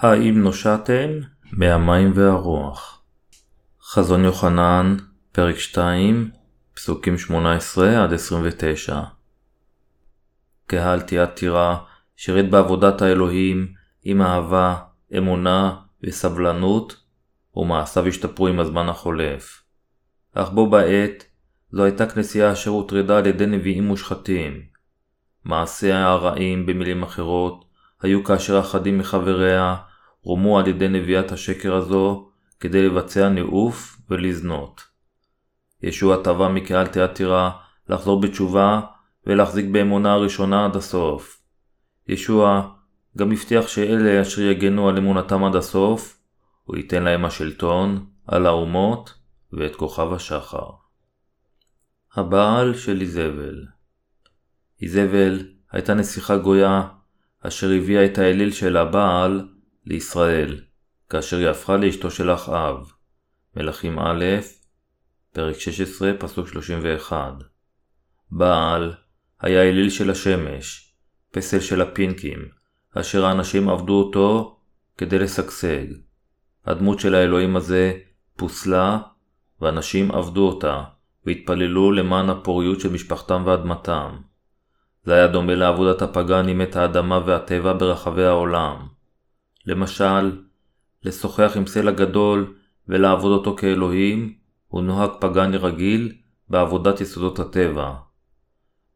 האם נושעתם מהמים והרוח? חזון יוחנן, פרק 2, פסוקים 18-29 קהל תיאטירה שירת בעבודת האלוהים עם אהבה, אמונה וסבלנות, ומעשיו השתפרו עם הזמן החולף. אך בו בעת, זו הייתה כנסייה אשר הוטרדה על ידי נביאים מושחתים. מעשיה הרעים, במילים אחרות, היו כאשר אחדים מחבריה רומו על ידי נביאת השקר הזו כדי לבצע ניאוף ולזנות. ישוע תבע מקהל תיאטירה לחזור בתשובה ולהחזיק באמונה הראשונה עד הסוף. ישוע גם הבטיח שאלה אשר יגנו על אמונתם עד הסוף, הוא ייתן להם השלטון על האומות ואת כוכב השחר. הבעל של איזבל איזבל הייתה נסיכה גויה אשר הביאה את האליל של הבעל לישראל, כאשר היא הפכה לאשתו של אחאב. מלכים א', פרק 16, פסוק 31. בעל היה אליל של השמש, פסל של הפינקים, אשר האנשים עבדו אותו כדי לשגשג. הדמות של האלוהים הזה פוסלה, ואנשים עבדו אותה, והתפללו למען הפוריות של משפחתם ואדמתם. זה היה דומה לעבודת הפגאנים את האדמה והטבע ברחבי העולם. למשל, לשוחח עם סלע גדול ולעבוד אותו כאלוהים, הוא נוהג פגאני רגיל בעבודת יסודות הטבע.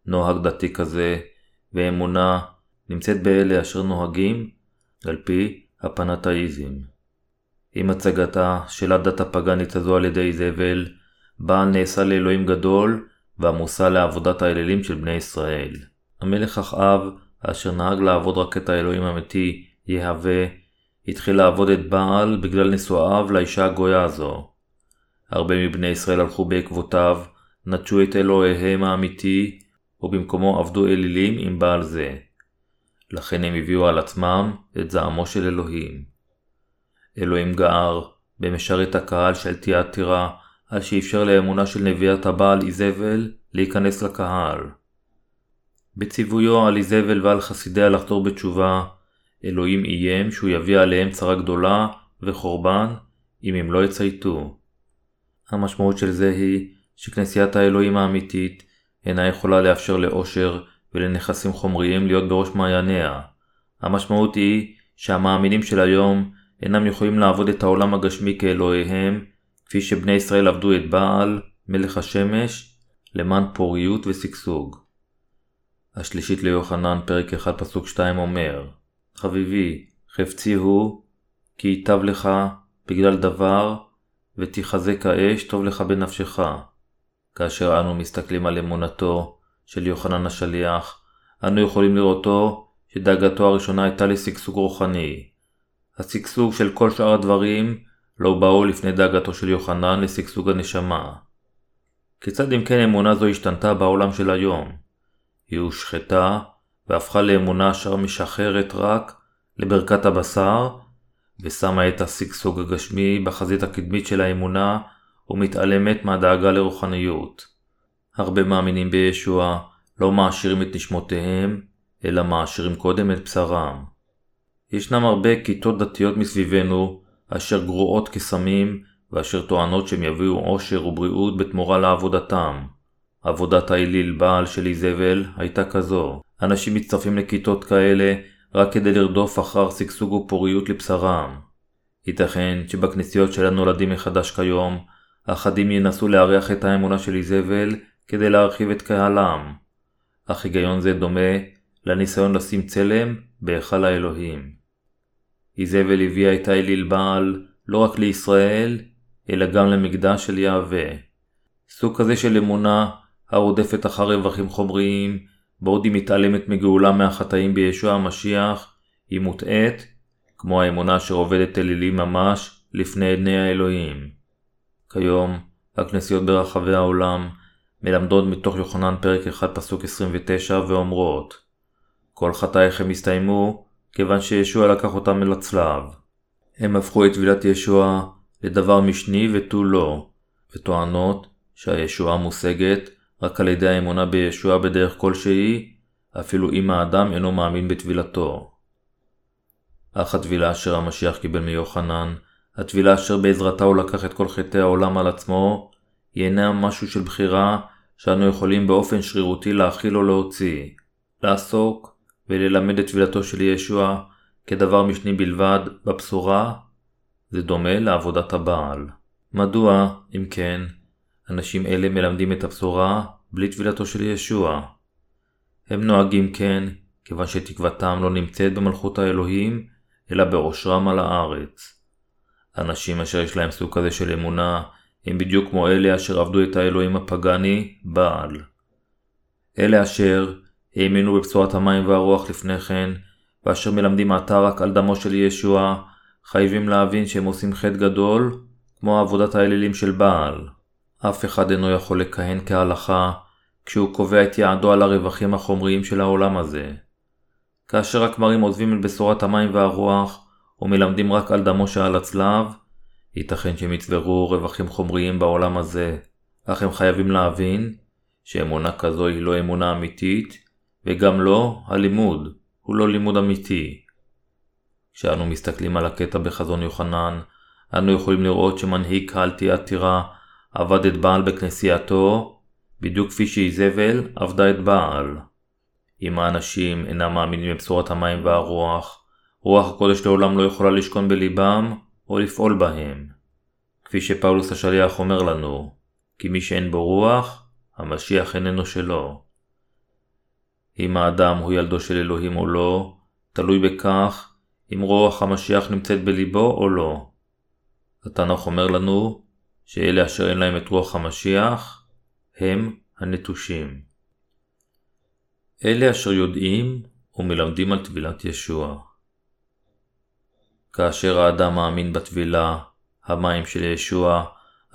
נוהג דתי כזה, ואמונה, נמצאת באלה אשר נוהגים על פי הפנתאיזם. עם הצגתה של הדת הפגנית הזו על ידי זבל, בעל נעשה לאלוהים גדול והמושא לעבודת האלילים של בני ישראל. המלך אחאב, אשר נהג לעבוד רק את האלוהים האמיתי, יהווה, התחיל לעבוד את בעל בגלל נשואיו לאישה הגויה הזו. הרבה מבני ישראל הלכו בעקבותיו, נטשו את אלוהיהם האמיתי, ובמקומו עבדו אלילים עם בעל זה. לכן הם הביאו על עצמם את זעמו של אלוהים. אלוהים גער במשרת הקהל של תיאטירה על שאפשר לאמונה של נביאת הבעל איזבל להיכנס לקהל. בציוויו על איזבל ועל חסידיה לחזור בתשובה, אלוהים איים שהוא יביא עליהם צרה גדולה וחורבן אם הם לא יצייתו. המשמעות של זה היא שכנסיית האלוהים האמיתית אינה יכולה לאפשר לאושר ולנכסים חומריים להיות בראש מעייניה. המשמעות היא שהמאמינים של היום אינם יכולים לעבוד את העולם הגשמי כאלוהיהם, כפי שבני ישראל עבדו את בעל, מלך השמש, למען פוריות ושגשוג. השלישית ליוחנן, פרק 1 פסוק 2 אומר חביבי, חפצי הוא, כי ייטב לך בגלל דבר, ותחזק האש טוב לך בנפשך. כאשר אנו מסתכלים על אמונתו של יוחנן השליח, אנו יכולים לראותו שדאגתו הראשונה הייתה לשגשוג רוחני. השגשוג של כל שאר הדברים לא באו לפני דאגתו של יוחנן לשגשוג הנשמה. כיצד אם כן אמונה זו השתנתה בעולם של היום? היא הושחתה והפכה לאמונה אשר משחררת רק לברכת הבשר, ושמה את השגשוג הגשמי בחזית הקדמית של האמונה, ומתעלמת מהדאגה לרוחניות. הרבה מאמינים בישוע לא מעשירים את נשמותיהם, אלא מעשירים קודם את בשרם. ישנם הרבה כיתות דתיות מסביבנו, אשר גרועות כסמים, ואשר טוענות שהם יביאו עושר ובריאות בתמורה לעבודתם. עבודת האליל בעל של איזבל הייתה כזו. אנשים מצטרפים לכיתות כאלה רק כדי לרדוף אחר שגשוג ופוריות לבשרם. ייתכן שבכנסיות של הנולדים מחדש כיום, אחדים ינסו לארח את האמונה של איזבל כדי להרחיב את קהלם. אך היגיון זה דומה לניסיון לשים צלם בהיכל האלוהים. איזבל הביאה את האליל בעל לא רק לישראל, אלא גם למקדש של יהווה. סוג כזה של אמונה הרודפת אחר רווחים חומריים, בעוד היא מתעלמת מגאולה מהחטאים בישוע המשיח, היא מוטעית, כמו האמונה אשר עובדת אלילים ממש לפני עיני האלוהים. כיום, הכנסיות ברחבי העולם מלמדות מתוך יוחנן פרק 1 פסוק 29 ואומרות כל חטאיכם הסתיימו כיוון שישוע לקח אותם אל הצלב. הם הפכו את טבילת ישוע לדבר משני ותו לא, וטוענות שהישועה מושגת רק על ידי האמונה בישוע בדרך כלשהי, אפילו אם האדם אינו מאמין בטבילתו. אך הטבילה אשר המשיח קיבל מיוחנן, הטבילה אשר בעזרתה הוא לקח את כל חטאי העולם על עצמו, היא אינה משהו של בחירה שאנו יכולים באופן שרירותי להכיל או להוציא. לעסוק וללמד את טבילתו של ישוע כדבר משני בלבד בבשורה, זה דומה לעבודת הבעל. מדוע, אם כן, אנשים אלה מלמדים את הבשורה בלי טבילתו של ישוע? הם נוהגים כן, כיוון שתקוותם לא נמצאת במלכות האלוהים, אלא בעושרם על הארץ. אנשים אשר יש להם סוג כזה של אמונה, הם בדיוק כמו אלה אשר עבדו את האלוהים הפגני, בעל. אלה אשר האמינו בבשורת המים והרוח לפני כן, ואשר מלמדים עתה רק על דמו של ישוע, חייבים להבין שהם עושים חטא גדול, כמו עבודת האלילים של בעל. אף אחד אינו יכול לכהן כהלכה, כשהוא קובע את יעדו על הרווחים החומריים של העולם הזה. כאשר הכמרים עוזבים את בשורת המים והרוח, ומלמדים רק על דמו שעל הצלב, ייתכן שהם יצברו רווחים חומריים בעולם הזה, אך הם חייבים להבין שאמונה כזו היא לא אמונה אמיתית, וגם לא הלימוד, הוא לא לימוד אמיתי. כשאנו מסתכלים על הקטע בחזון יוחנן, אנו יכולים לראות שמנהיג קהל תהיה עתירה עבד את בעל בכנסייתו, בדיוק כפי שאיזבל עבדה את בעל. אם האנשים אינם מאמינים בבשורת המים והרוח, רוח הקודש לעולם לא יכולה לשכון בליבם או לפעול בהם. כפי שפאולוס השליח אומר לנו, כי מי שאין בו רוח, המשיח איננו שלו. אם האדם הוא ילדו של אלוהים או לא, תלוי בכך אם רוח המשיח נמצאת בליבו או לא. התנ"ך אומר לנו שאלה אשר אין להם את רוח המשיח הם הנטושים. אלה אשר יודעים ומלמדים על טבילת ישוע. כאשר האדם מאמין בטבילה, המים של ישוע,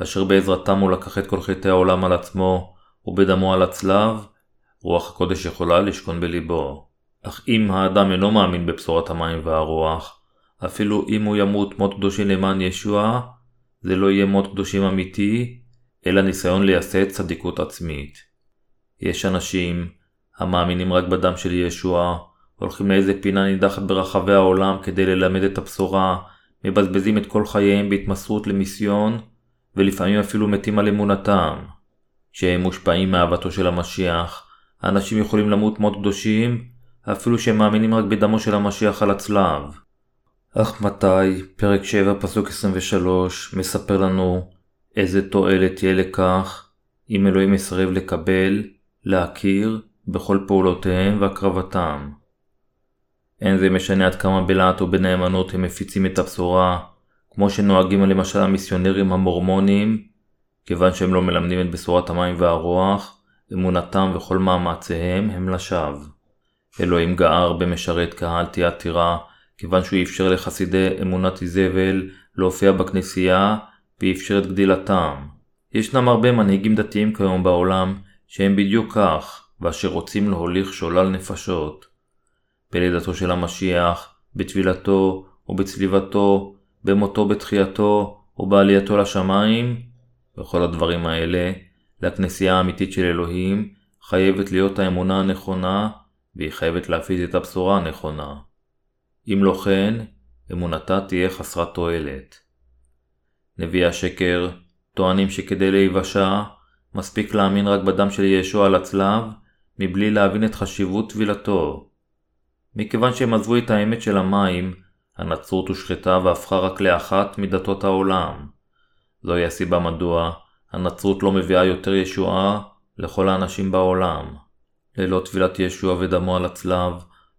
אשר בעזרתם הוא לקח את כל חטאי העולם על עצמו, ובדמו על הצלב, רוח הקודש יכולה לשכון בליבו. אך אם האדם אינו מאמין בבשורת המים והרוח, אפילו אם הוא ימות מות קדושים למען ישוע, זה לא יהיה מות קדושים אמיתי, אלא ניסיון לייסד צדיקות עצמית. יש אנשים המאמינים רק בדם של ישוע, הולכים לאיזה פינה נידחת ברחבי העולם כדי ללמד את הבשורה, מבזבזים את כל חייהם בהתמסרות למיסיון, ולפעמים אפילו מתים על אמונתם. כשהם מושפעים מאהבתו של המשיח, האנשים יכולים למות מות קדושים, אפילו שהם מאמינים רק בדמו של המשיח על הצלב. אך מתי, פרק 7 פסוק 23, מספר לנו איזה תועלת תהיה לכך אם אלוהים יסרב לקבל, להכיר, בכל פעולותיהם והקרבתם. אין זה משנה עד כמה בלהט או בנאמנות הם מפיצים את הבשורה, כמו שנוהגים למשל המיסיונרים המורמונים, כיוון שהם לא מלמדים את בשורת המים והרוח, אמונתם וכל מאמציהם הם לשווא. אלוהים גער במשרת קהל תיאטירה, כיוון שהוא אפשר לחסידי אמונת איזבל להופיע בכנסייה, ואפשר את גדילתם. ישנם הרבה מנהיגים דתיים כיום בעולם, שהם בדיוק כך, ואשר רוצים להוליך שולל נפשות. בלידתו של המשיח, בטבילתו ובצליבתו, במותו בתחייתו ובעלייתו לשמיים, וכל הדברים האלה, לכנסייה האמיתית של אלוהים, חייבת להיות האמונה הנכונה, והיא חייבת להפיץ את הבשורה הנכונה. אם לא כן, אמונתה תהיה חסרת תועלת. נביאי השקר טוענים שכדי להיוושע, מספיק להאמין רק בדם של ישוע על הצלב, מבלי להבין את חשיבות טבילתו. מכיוון שהם עזבו את האמת של המים, הנצרות הושחתה והפכה רק לאחת מדתות העולם. זוהי הסיבה מדוע הנצרות לא מביאה יותר ישועה לכל האנשים בעולם. ללא טבילת ישוע ודמו על הצלב,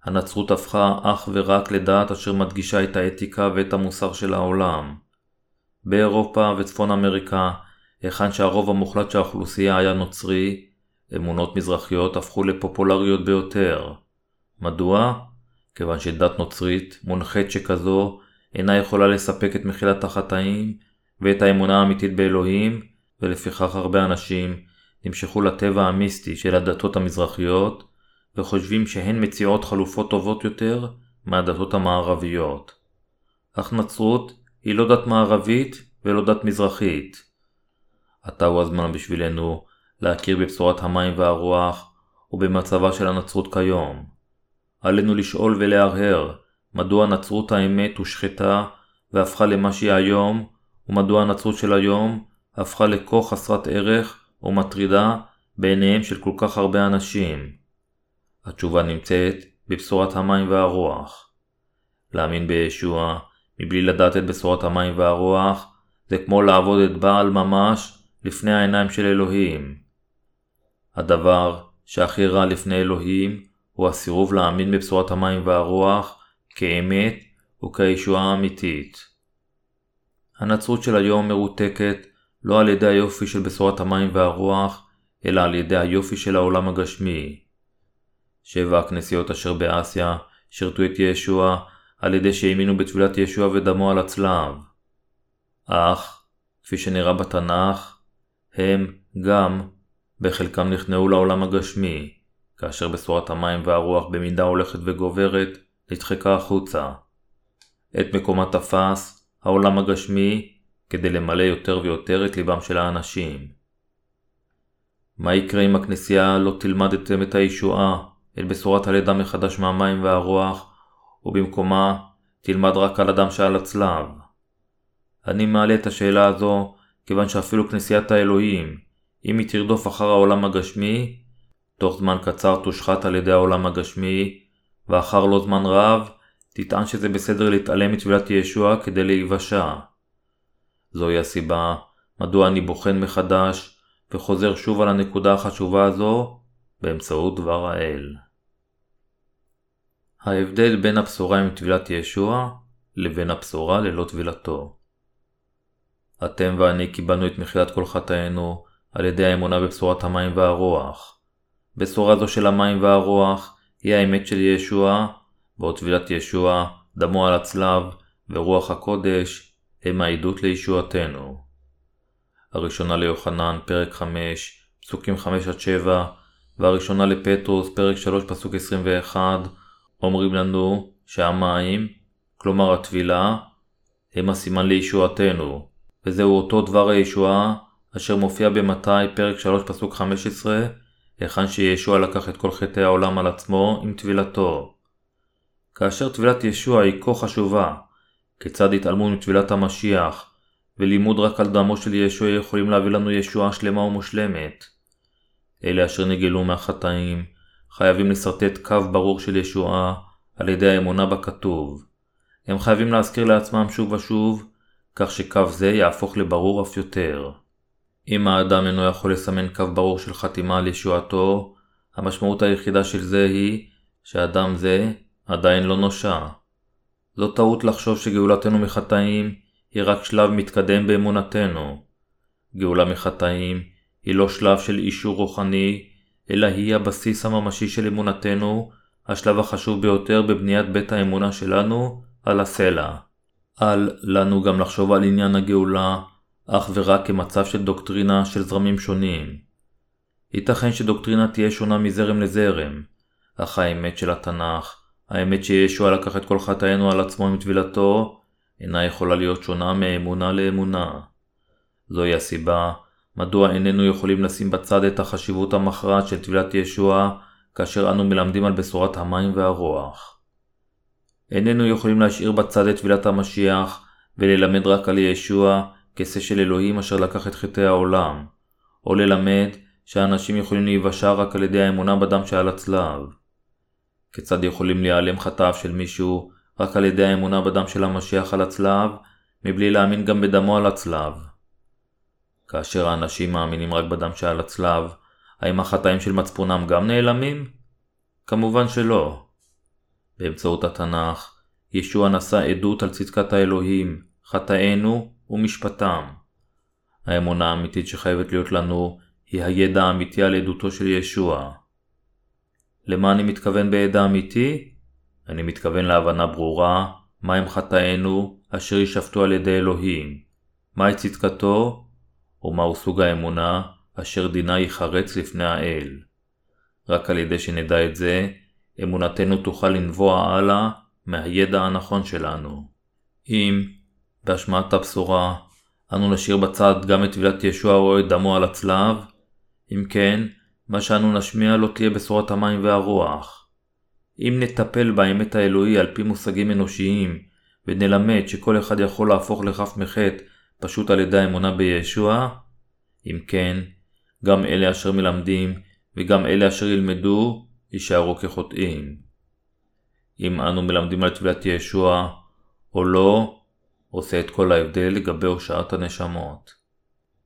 הנצרות הפכה אך ורק לדעת אשר מדגישה את האתיקה ואת המוסר של העולם. באירופה וצפון אמריקה, היכן שהרוב המוחלט של האוכלוסייה היה נוצרי, אמונות מזרחיות הפכו לפופולריות ביותר. מדוע? כיוון שדת נוצרית, מונחית שכזו, אינה יכולה לספק את מחילת החטאים ואת האמונה האמיתית באלוהים, ולפיכך הרבה אנשים נמשכו לטבע המיסטי של הדתות המזרחיות, וחושבים שהן מציעות חלופות טובות יותר מהדתות המערביות. אך נצרות היא לא דת מערבית ולא דת מזרחית. עתה הוא הזמן בשבילנו להכיר בבשורת המים והרוח ובמצבה של הנצרות כיום. עלינו לשאול ולהרהר מדוע נצרות האמת הושחתה והפכה למה שהיא היום, ומדוע הנצרות של היום הפכה לכה חסרת ערך ומטרידה בעיניהם של כל כך הרבה אנשים. התשובה נמצאת בבשורת המים והרוח. להאמין בישוע מבלי לדעת את בשורת המים והרוח זה כמו לעבוד את בעל ממש לפני העיניים של אלוהים. הדבר שהכי רע לפני אלוהים הוא הסירוב להאמין בבשורת המים והרוח כאמת וכישועה האמיתית. הנצרות של היום מרותקת לא על ידי היופי של בשורת המים והרוח, אלא על ידי היופי של העולם הגשמי. שבע הכנסיות אשר באסיה שירתו את ישוע על ידי שהאמינו בתפילת ישוע ודמו על הצלב. אך, כפי שנראה בתנ"ך, הם גם בחלקם נכנעו לעולם הגשמי, כאשר בשורת המים והרוח במידה הולכת וגוברת נדחקה החוצה. את מקומה תפס העולם הגשמי כדי למלא יותר ויותר את ליבם של האנשים. מה יקרה אם הכנסייה לא תלמד את אמת הישועה, את בשורת הלידה מחדש מהמים והרוח, ובמקומה תלמד רק על אדם שעל הצלב? אני מעלה את השאלה הזו כיוון שאפילו כנסיית האלוהים, אם היא תרדוף אחר העולם הגשמי, תוך זמן קצר תושחת על ידי העולם הגשמי, ואחר לא זמן רב, תטען שזה בסדר להתעלם מתפילת ישוע כדי להיוושע. זוהי הסיבה מדוע אני בוחן מחדש וחוזר שוב על הנקודה החשובה הזו באמצעות דבר האל. ההבדל בין הבשורה עם טבילת ישוע לבין הבשורה ללא טבילתו. אתם ואני קיבלנו את מחילת כל חטאינו על ידי האמונה בבשורת המים והרוח. בשורה זו של המים והרוח היא האמת של ישוע, ועוד טבילת ישוע, דמו על הצלב ורוח הקודש הם העדות לישועתנו. הראשונה ליוחנן, פרק 5, פסוקים 5-7, והראשונה לפטרוס, פרק 3, פסוק 21, אומרים לנו שהמים, כלומר הטבילה, הם הסימן לישועתנו, וזהו אותו דבר הישועה אשר מופיע במתי פרק 3 פסוק 15, היכן שישוע לקח את כל חטאי העולם על עצמו עם טבילתו. כאשר טבילת ישוע היא כה חשובה, כיצד התעלמו מטבילת המשיח, ולימוד רק על דמו של ישוע יכולים להביא לנו ישועה שלמה ומושלמת. אלה אשר נגלו מהחטאים, חייבים לשרטט קו ברור של ישועה על ידי האמונה בכתוב. הם חייבים להזכיר לעצמם שוב ושוב, כך שקו זה יהפוך לברור אף יותר. אם האדם אינו יכול לסמן קו ברור של חתימה על ישועתו, המשמעות היחידה של זה היא שאדם זה עדיין לא נושע. זו טעות לחשוב שגאולתנו מחטאים היא רק שלב מתקדם באמונתנו. גאולה מחטאים היא לא שלב של אישור רוחני, אלא היא הבסיס הממשי של אמונתנו, השלב החשוב ביותר בבניית בית האמונה שלנו על הסלע. אל לנו גם לחשוב על עניין הגאולה אך ורק כמצב של דוקטרינה של זרמים שונים. ייתכן שדוקטרינה תהיה שונה מזרם לזרם, אך האמת של התנ"ך, האמת שישוע לקח את כל חטאינו על עצמו עם טבילתו, אינה יכולה להיות שונה מאמונה לאמונה. זוהי הסיבה מדוע איננו יכולים לשים בצד את החשיבות המכרעת של טבילת ישוע כאשר אנו מלמדים על בשורת המים והרוח. איננו יכולים להשאיר בצד את טבילת המשיח וללמד רק על ישוע כסה של אלוהים אשר לקח את חטאי העולם, או ללמד שאנשים יכולים להיוושע רק על ידי האמונה בדם שעל הצלב. כיצד יכולים להיעלם חטאיו של מישהו רק על ידי האמונה בדם של המשיח על הצלב, מבלי להאמין גם בדמו על הצלב? כאשר האנשים מאמינים רק בדם שעל הצלב, האם החטאים של מצפונם גם נעלמים? כמובן שלא. באמצעות התנ"ך, ישוע נשא עדות על צדקת האלוהים, חטאינו ומשפטם. האמונה האמיתית שחייבת להיות לנו היא הידע האמיתי על עדותו של ישוע. למה אני מתכוון בידע אמיתי? אני מתכוון להבנה ברורה מהם חטאינו אשר יישפטו על ידי אלוהים, מהי צדקתו ומהו סוג האמונה אשר דינה ייחרץ לפני האל. רק על ידי שנדע את זה, אמונתנו תוכל לנבוע הלאה מהידע הנכון שלנו. אם, בהשמעת הבשורה, אנו נשאיר בצד גם את טבילת ישוע או את דמו על הצלב, אם כן, מה שאנו נשמיע לא תהיה בשורת המים והרוח. אם נטפל באמת האלוהי על פי מושגים אנושיים, ונלמד שכל אחד יכול להפוך לכף מחטא פשוט על ידי האמונה בישוע, אם כן, גם אלה אשר מלמדים וגם אלה אשר ילמדו יישארו כחוטאים. אם אנו מלמדים על טבילת ישוע או לא, עושה את כל ההבדל לגבי הושעת הנשמות.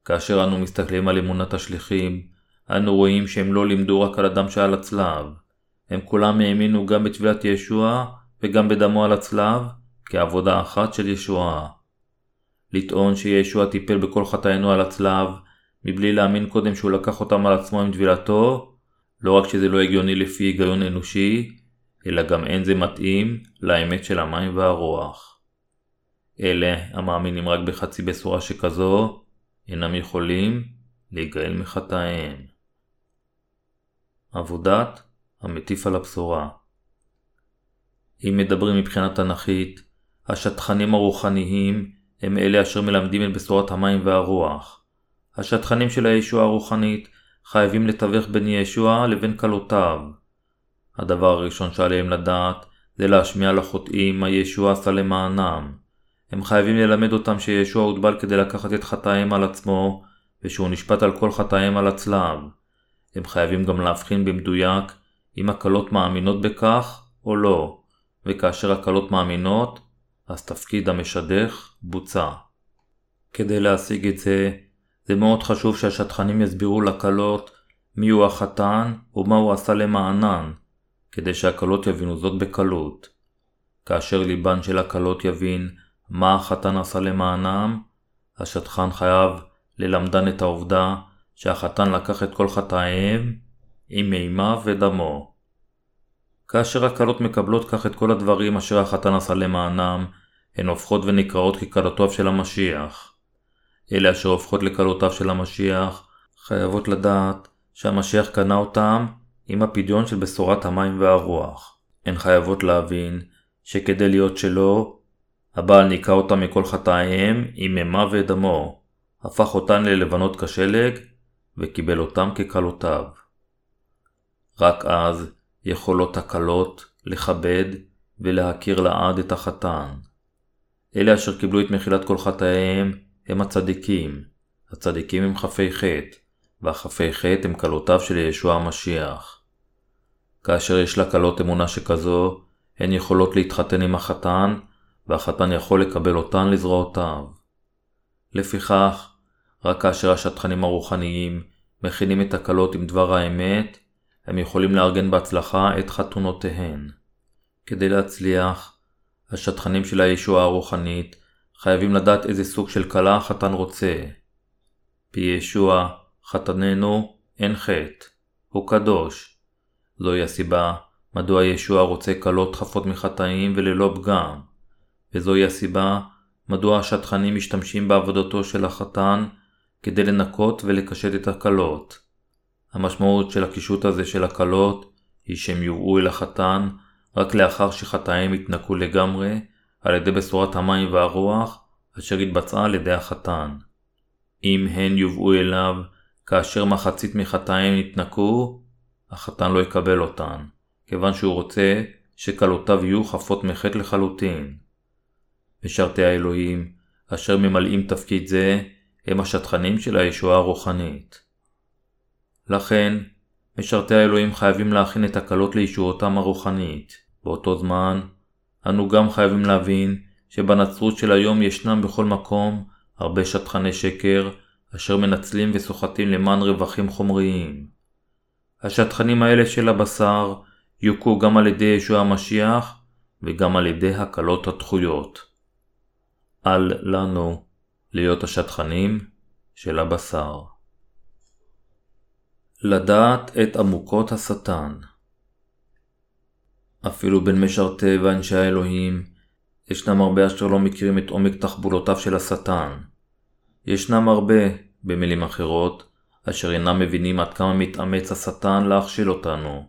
כאשר אנו מסתכלים על אמונת השליחים, אנו רואים שהם לא לימדו רק על אדם שעל הצלב. הם כולם האמינו גם בטבילת ישוע וגם בדמו על הצלב, כעבודה אחת של ישועה. לטעון שישוע טיפל בכל חטאינו על הצלב, מבלי להאמין קודם שהוא לקח אותם על עצמו עם טבילתו, לא רק שזה לא הגיוני לפי היגיון אנושי, אלא גם אין זה מתאים לאמת של המים והרוח. אלה המאמינים רק בחצי בשורה שכזו, אינם יכולים להיגאל מחטאיהם. עבודת המטיף על הבשורה אם מדברים מבחינה תנכית, השטחנים הרוחניים הם אלה אשר מלמדים את בשורת המים והרוח. השטחנים של הישוע הרוחנית חייבים לתווך בין ישוע לבין כלותיו. הדבר הראשון שעליהם לדעת זה להשמיע לחוטאים מה ישוע עשה למענם. הם חייבים ללמד אותם שישוע הוטבל כדי לקחת את חטאיהם על עצמו, ושהוא נשפט על כל חטאיהם על הצלב. הם חייבים גם להבחין במדויק אם הקלות מאמינות בכך או לא, וכאשר הקלות מאמינות, אז תפקיד המשדך בוצע. כדי להשיג את זה, זה מאוד חשוב שהשטחנים יסבירו לקלות מיהו החתן ומה הוא עשה למענן, כדי שהקלות יבינו זאת בקלות. כאשר ליבן של הקלות יבין מה החתן עשה למענם, השטחן חייב ללמדן את העובדה שהחתן לקח את כל חטאיהם עם מימיו ודמו. כאשר הקלות מקבלות כך את כל הדברים אשר החתן עשה למענם, הן הופכות ונקראות ככלותיו של המשיח. אלה אשר הופכות לכלותיו של המשיח, חייבות לדעת שהמשיח קנה אותם עם הפדיון של בשורת המים והרוח. הן חייבות להבין שכדי להיות שלו, הבעל ניקה אותם מכל חטאיהם עם ממה ודמו, הפך אותן ללבנות כשלג, וקיבל אותם ככלותיו. רק אז יכולות הקלות לכבד ולהכיר לעד את החתן. אלה אשר קיבלו את מחילת כל חטאיהם הם הצדיקים. הצדיקים הם חפי חטא, והחפי חטא הם כלותיו של ישוע המשיח. כאשר יש לקלות אמונה שכזו, הן יכולות להתחתן עם החתן, והחתן יכול לקבל אותן לזרועותיו. לפיכך, רק כאשר השטחנים הרוחניים מכינים את הקלות עם דבר האמת, הם יכולים לארגן בהצלחה את חתונותיהן. כדי להצליח, השטחנים של הישועה הרוחנית חייבים לדעת איזה סוג של כלה החתן רוצה. פי ישוע, חתננו, אין חטא, הוא קדוש. זוהי הסיבה מדוע ישוע רוצה כלות חפות מחטאים וללא פגם, וזוהי הסיבה מדוע השטחנים משתמשים בעבודתו של החתן כדי לנקות ולקשט את הכלות. המשמעות של הקישוט הזה של הכלות היא שהם יובאו אל החתן רק לאחר שחטאיהם יתנקו לגמרי על ידי בשורת המים והרוח אשר התבצעה על ידי החתן. אם הן יובאו אליו כאשר מחצית מחטאיהם יתנקו, החתן לא יקבל אותן, כיוון שהוא רוצה שכלותיו יהיו חפות מחטא לחלוטין. משרתי האלוהים, אשר ממלאים תפקיד זה, הם השטחנים של הישועה הרוחנית. לכן, משרתי האלוהים חייבים להכין את הקלות לישועותם הרוחנית. באותו זמן, אנו גם חייבים להבין שבנצרות של היום ישנם בכל מקום הרבה שטחני שקר אשר מנצלים וסוחטים למען רווחים חומריים. השטחנים האלה של הבשר יוכו גם על ידי ישוע המשיח וגם על ידי הקלות הדחויות. אל לנו להיות השטחנים של הבשר. לדעת את עמוקות השטן אפילו בין משרתי ואנשי האלוהים, ישנם הרבה אשר לא מכירים את עומק תחבולותיו של השטן. ישנם הרבה, במילים אחרות, אשר אינם מבינים עד כמה מתאמץ השטן להכשיל אותנו.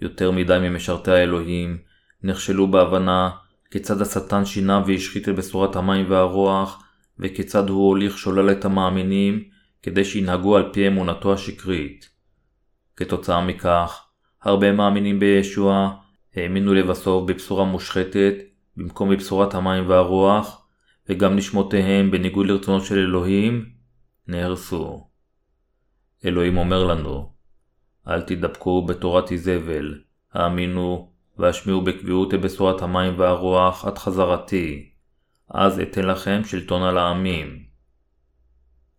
יותר מדי ממשרתי האלוהים נכשלו בהבנה כיצד השטן שינה והשחית את בשורת המים והרוח, וכיצד הוא הוליך שולל את המאמינים כדי שינהגו על פי אמונתו השקרית. כתוצאה מכך, הרבה מאמינים בישוע האמינו לבסוף בבשורה מושחתת במקום בבשורת המים והרוח, וגם נשמותיהם, בניגוד לרצונו של אלוהים, נהרסו. אלוהים אומר לנו, אל תדבקו בתורת איזבל, האמינו והשמיעו בקביעות את בשורת המים והרוח עד חזרתי, אז אתן לכם שלטון על העמים.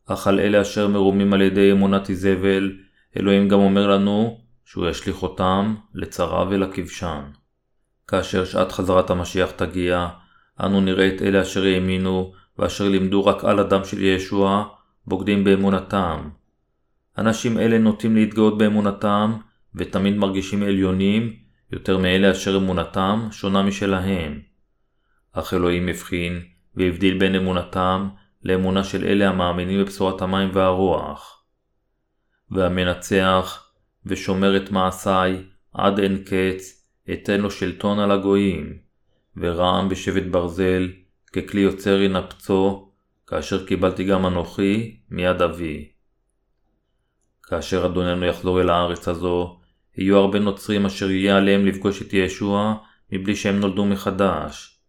אך על אלה אשר מרומים על ידי אמונת איזבל, אלוהים גם אומר לנו שהוא ישליך אותם לצרה ולכבשן. כאשר שעת חזרת המשיח תגיע, אנו נראה את אלה אשר האמינו ואשר לימדו רק על הדם של ישוע, בוגדים באמונתם. אנשים אלה נוטים להתגאות באמונתם, ותמיד מרגישים עליונים יותר מאלה אשר אמונתם שונה משלהם. אך אלוהים הבחין והבדיל בין אמונתם לאמונה של אלה המאמינים בבשורת המים והרוח. והמנצח ושומר את מעשיי עד אין קץ, אתן לו שלטון על הגויים, ורעם בשבט ברזל, ככלי יוצר ינפצו, כאשר קיבלתי גם אנוכי מיד אבי. כאשר אדוננו יחזור אל הארץ הזו, יהיו הרבה נוצרים אשר יהיה עליהם לפגוש את ישוע מבלי שהם נולדו מחדש.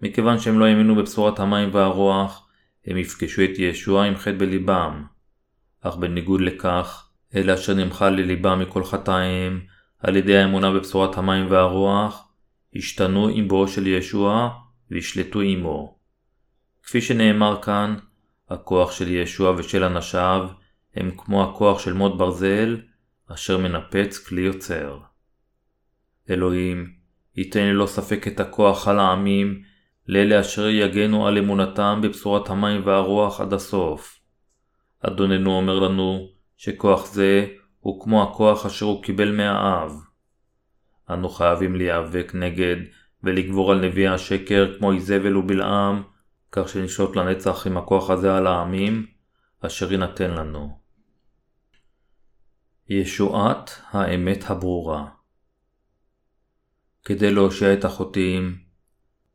מכיוון שהם לא האמינו בבשורת המים והרוח, הם יפגשו את ישוע עם חטא בליבם. אך בניגוד לכך, אלה אשר נמחל לליבם מכל חטאיהם על ידי האמונה בבשורת המים והרוח, השתנו עם בואו של ישוע וישלטו עמו. כפי שנאמר כאן, הכוח של ישוע ושל אנשיו הם כמו הכוח של מות ברזל, אשר מנפץ כלי יוצר. אלוהים, ייתן ללא ספק את הכוח על העמים, לאלה אשר יגנו על אמונתם בבשורת המים והרוח עד הסוף. אדוננו אומר לנו שכוח זה הוא כמו הכוח אשר הוא קיבל מהאב. אנו חייבים להיאבק נגד ולגבור על נביאי השקר כמו איזבל ובלעם, כך שנשלוט לנצח עם הכוח הזה על העמים, אשר יינתן לנו. ישועת האמת הברורה כדי להושיע את החוטאים,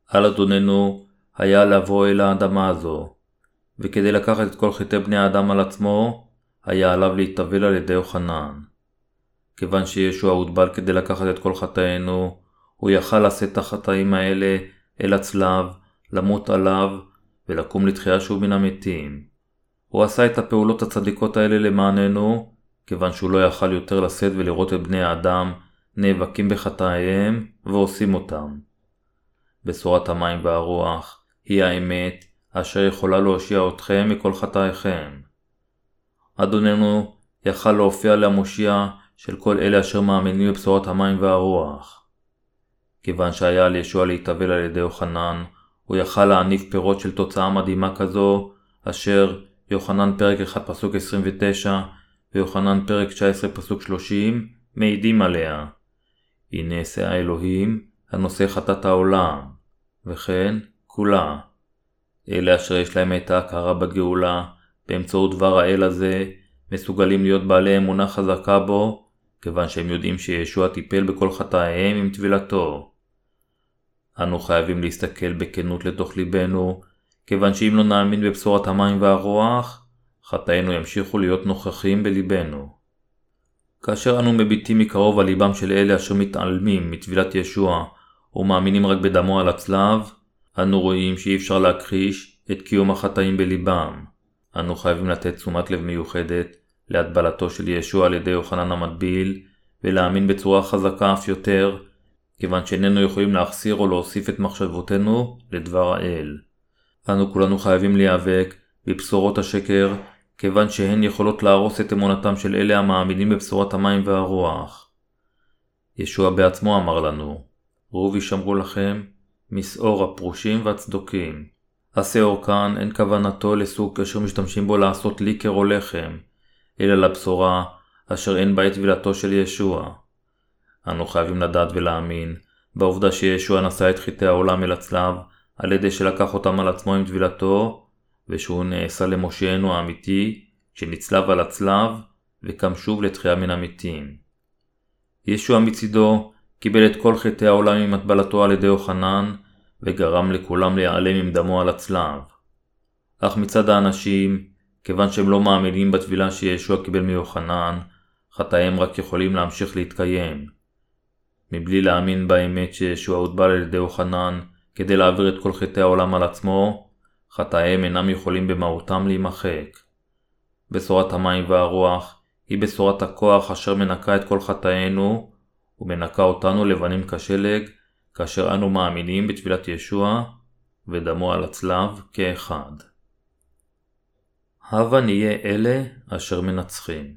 על אדוננו היה לבוא אל האדמה הזו, וכדי לקחת את כל חטאי בני האדם על עצמו, היה עליו להתאבל על ידי יוחנן. כיוון שישוע הוטבל כדי לקחת את כל חטאינו, הוא יכל לשאת את החטאים האלה אל הצלב, למות עליו, ולקום לתחייה שוב מן המתים. הוא עשה את הפעולות הצדיקות האלה למעננו, כיוון שהוא לא יכל יותר לשאת ולראות את בני האדם נאבקים בחטאיהם ועושים אותם. בשורת המים והרוח היא האמת אשר יכולה להושיע אתכם מכל חטאיכם. אדוננו יכל להופיע למושיע של כל אלה אשר מאמינים בבשורת המים והרוח. כיוון שהיה על ישוע להתאבל על ידי יוחנן, הוא יכל להניב פירות של תוצאה מדהימה כזו, אשר יוחנן פרק 1 פסוק 29 ויוחנן פרק 19 פסוק 30 מעידים עליה. הנה אעשה האלוהים הנושא חטאת העולם, וכן כולה. אלה אשר יש להם את ההכרה בגאולה, באמצעות דבר האל הזה, מסוגלים להיות בעלי אמונה חזקה בו, כיוון שהם יודעים שישוע טיפל בכל חטאיהם עם טבילתו. אנו חייבים להסתכל בכנות לתוך ליבנו, כיוון שאם לא נאמין בבשורת המים והרוח, חטאינו ימשיכו להיות נוכחים בליבנו. כאשר אנו מביטים מקרוב על ליבם של אלה אשר מתעלמים מטבילת ישוע ומאמינים רק בדמו על הצלב, אנו רואים שאי אפשר להכחיש את קיום החטאים בליבם. אנו חייבים לתת תשומת לב מיוחדת להטבלתו של ישוע על ידי יוחנן המטביל, ולהאמין בצורה חזקה אף יותר, כיוון שאיננו יכולים להחסיר או להוסיף את מחשבותינו לדבר האל. אנו כולנו חייבים להיאבק בבשורות השקר כיוון שהן יכולות להרוס את אמונתם של אלה המאמינים בבשורת המים והרוח. ישוע בעצמו אמר לנו, רוב ישמרו לכם מסעור הפרושים והצדוקים. השעור כאן אין כוונתו לסוג אשר משתמשים בו לעשות ליקר או לחם, אלא לבשורה אשר אין בה את טבילתו של ישוע. אנו חייבים לדעת ולהאמין בעובדה שישוע נשא את חטאי העולם אל הצלב על ידי שלקח אותם על עצמו עם טבילתו ושהוא נעשה למושיענו האמיתי, שנצלב על הצלב, וקם שוב לתחייה מן המתים. ישוע מצידו קיבל את כל חטאי העולם עם הטבלתו על ידי יוחנן, וגרם לכולם להיעלם עם דמו על הצלב. אך מצד האנשים, כיוון שהם לא מאמינים בטבילה שישוע קיבל מיוחנן, חטאיהם רק יכולים להמשיך להתקיים. מבלי להאמין באמת שישוע הוטבל על ידי יוחנן כדי להעביר את כל חטאי העולם על עצמו, חטאיהם אינם יכולים במהותם להימחק. בשורת המים והרוח היא בשורת הכוח אשר מנקה את כל חטאינו ומנקה אותנו לבנים כשלג כאשר אנו מאמינים בתפילת ישוע ודמו על הצלב כאחד. הבה נהיה אלה אשר מנצחים.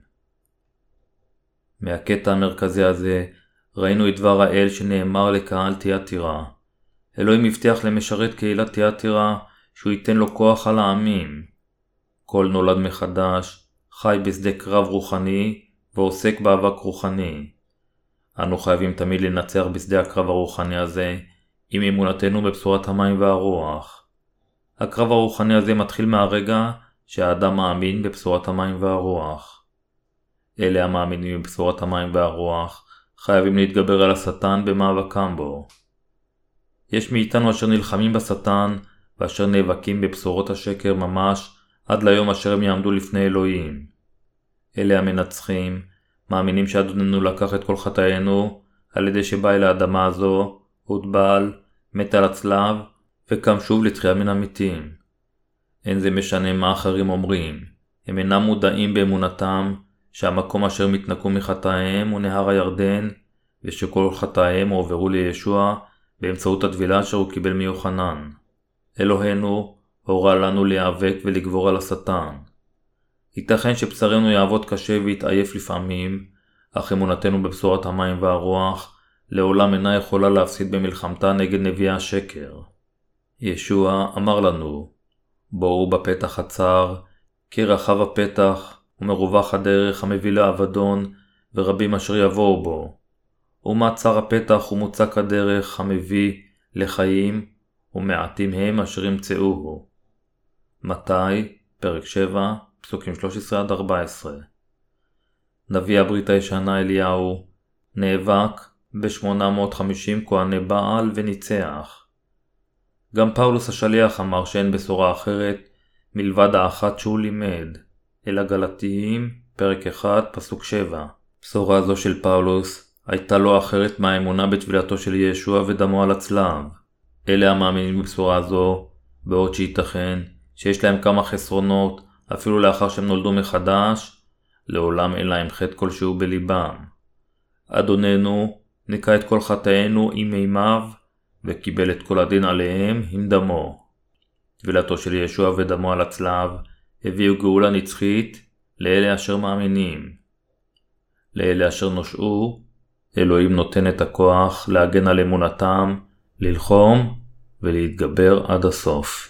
מהקטע המרכזי הזה ראינו את דבר האל שנאמר לקהל תיאטירה. אלוהים הבטיח למשרת קהילת תיאטירה שהוא ייתן לו כוח על העמים. כל נולד מחדש, חי בשדה קרב רוחני ועוסק באבק רוחני. אנו חייבים תמיד לנצח בשדה הקרב הרוחני הזה עם אמונתנו בבשורת המים והרוח. הקרב הרוחני הזה מתחיל מהרגע שהאדם מאמין בבשורת המים והרוח. אלה המאמינים בבשורת המים והרוח חייבים להתגבר על השטן במאבקם בו. יש מאיתנו אשר נלחמים בשטן ואשר נאבקים בבשורות השקר ממש עד ליום אשר הם יעמדו לפני אלוהים. אלה המנצחים, מאמינים שאדוננו לקח את כל חטאינו על ידי שבא אל האדמה הזו, הוטבל, מת על הצלב, וקם שוב לתחייה מן המתים. אין זה משנה מה אחרים אומרים, הם אינם מודעים באמונתם שהמקום אשר מתנקו מחטאיהם הוא נהר הירדן, ושכל חטאיהם הועברו לישוע באמצעות הטבילה אשר הוא קיבל מיוחנן. אלוהינו הורה לנו להיאבק ולגבור על השטן. ייתכן שבשרנו יעבוד קשה ויתעייף לפעמים, אך אמונתנו בבשורת המים והרוח לעולם אינה יכולה להפסיד במלחמתה נגד נביאי השקר. ישוע אמר לנו, בואו בפתח הצר, כי רחב הפתח ומרווח הדרך המביא לאבדון, ורבים אשר יבואו בו. ומה צר הפתח ומוצק הדרך המביא לחיים, ומעטים הם אשר ימצאוהו. מתי, פרק 7, פסוקים 13-14 נביא הברית הישנה אליהו נאבק ב-850 כהני בעל וניצח. גם פאולוס השליח אמר שאין בשורה אחרת מלבד האחת שהוא לימד, אל הגלתיים, פרק 1, פסוק 7. בשורה זו של פאולוס הייתה לא אחרת מהאמונה בטבילתו של ישוע ודמו על הצלב. אלה המאמינים בבשורה זו, בעוד שייתכן שיש להם כמה חסרונות אפילו לאחר שהם נולדו מחדש, לעולם אין להם חטא כלשהו בליבם. אדוננו ניקה את כל חטאינו עם מימיו, וקיבל את כל הדין עליהם עם דמו. טבילתו של ישוע ודמו על הצלב הביאו גאולה נצחית לאלה אשר מאמינים. לאלה אשר נושעו, אלוהים נותן את הכוח להגן על אמונתם, ללחום ולהתגבר עד הסוף.